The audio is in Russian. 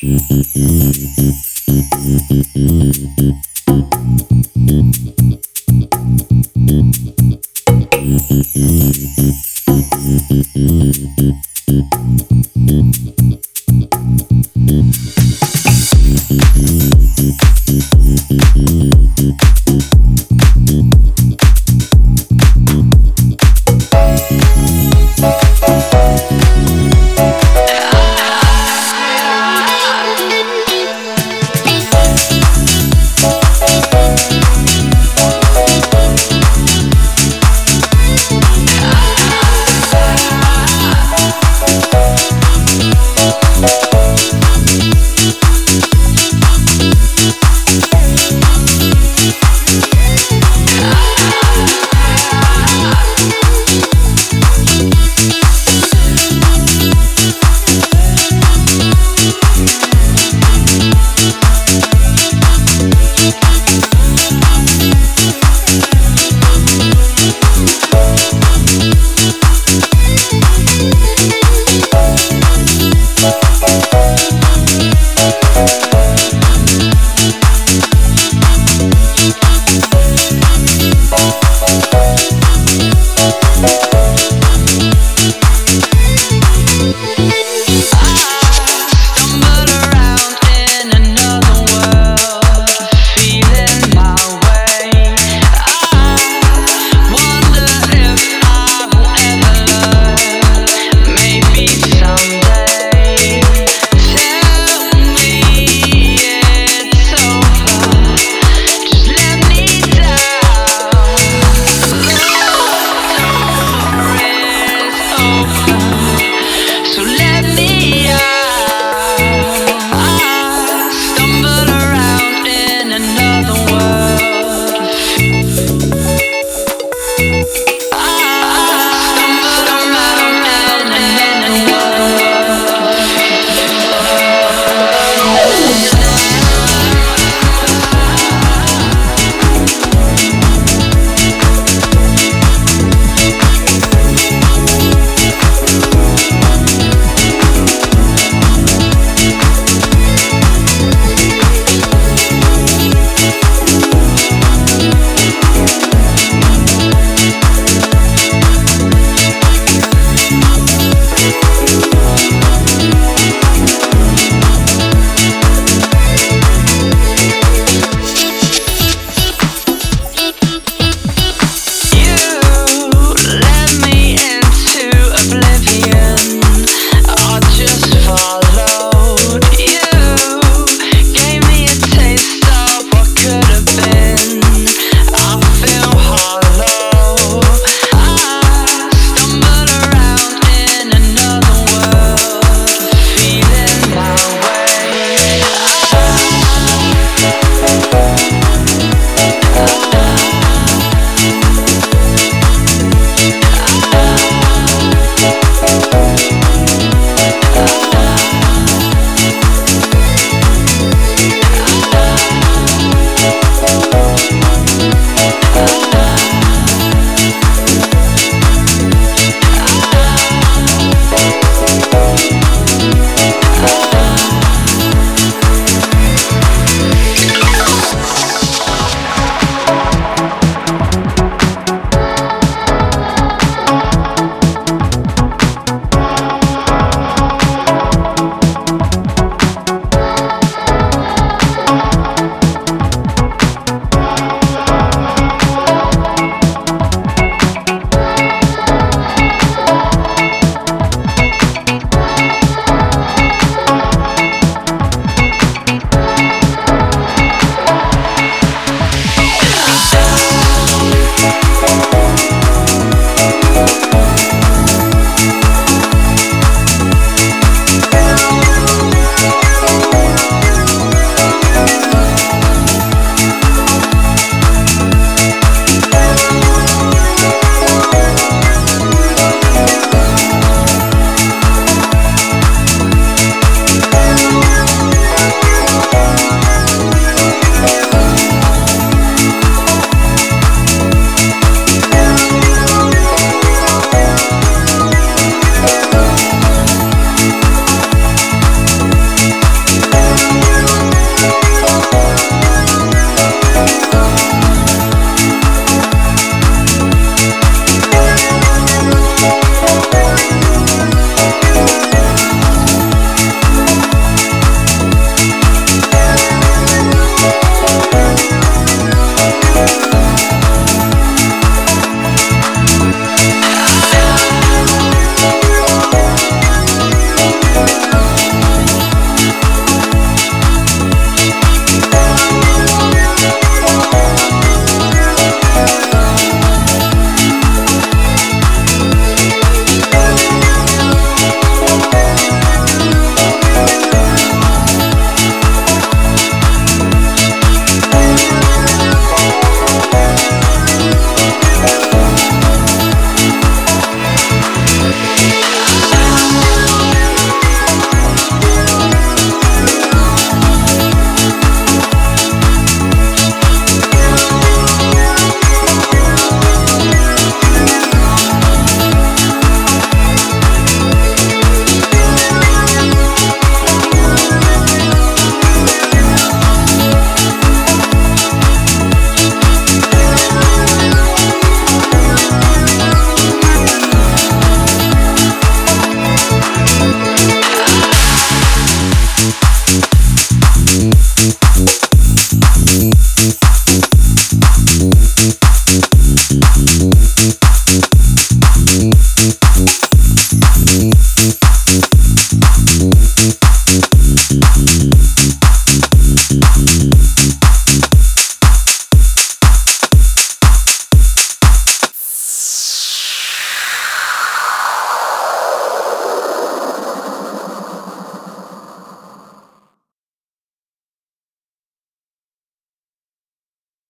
Mm-hmm.